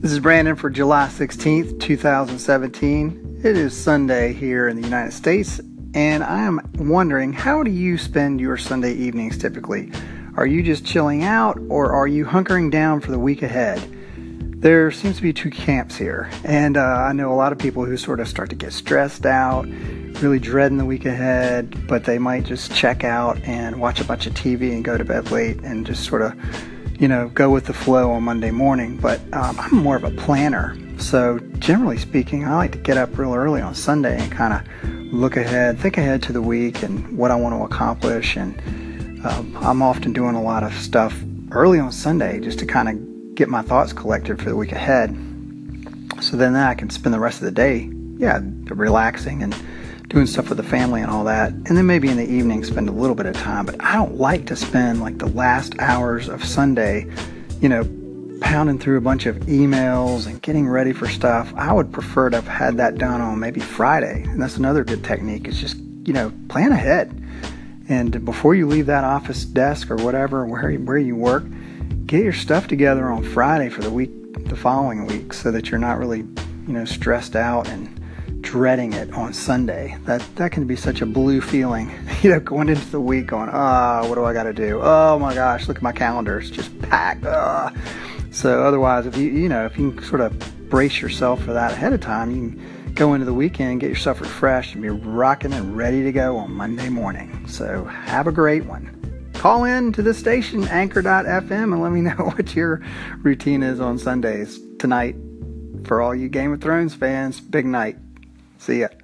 This is Brandon for July 16th, 2017. It is Sunday here in the United States, and I am wondering how do you spend your Sunday evenings typically? Are you just chilling out, or are you hunkering down for the week ahead? There seems to be two camps here, and uh, I know a lot of people who sort of start to get stressed out, really dreading the week ahead, but they might just check out and watch a bunch of TV and go to bed late and just sort of you know, go with the flow on Monday morning, but um, I'm more of a planner. So, generally speaking, I like to get up real early on Sunday and kind of look ahead, think ahead to the week and what I want to accomplish. And um, I'm often doing a lot of stuff early on Sunday just to kind of get my thoughts collected for the week ahead. So then I can spend the rest of the day, yeah, relaxing and doing stuff with the family and all that. And then maybe in the evening spend a little bit of time. But I don't like to spend like the last hours of Sunday, you know, pounding through a bunch of emails and getting ready for stuff. I would prefer to have had that done on maybe Friday. And that's another good technique is just, you know, plan ahead. And before you leave that office desk or whatever, where, where you work, get your stuff together on Friday for the week, the following week, so that you're not really, you know, stressed out and dreading it on Sunday. That that can be such a blue feeling. You know, going into the week going, ah, oh, what do I got to do? Oh my gosh, look at my calendar. It's just packed. Ugh. So otherwise, if you you know if you can sort of brace yourself for that ahead of time, you can go into the weekend, get yourself refreshed, and be rocking and ready to go on Monday morning. So have a great one. Call in to the station anchor.fm and let me know what your routine is on Sundays tonight. For all you Game of Thrones fans, big night. See ya.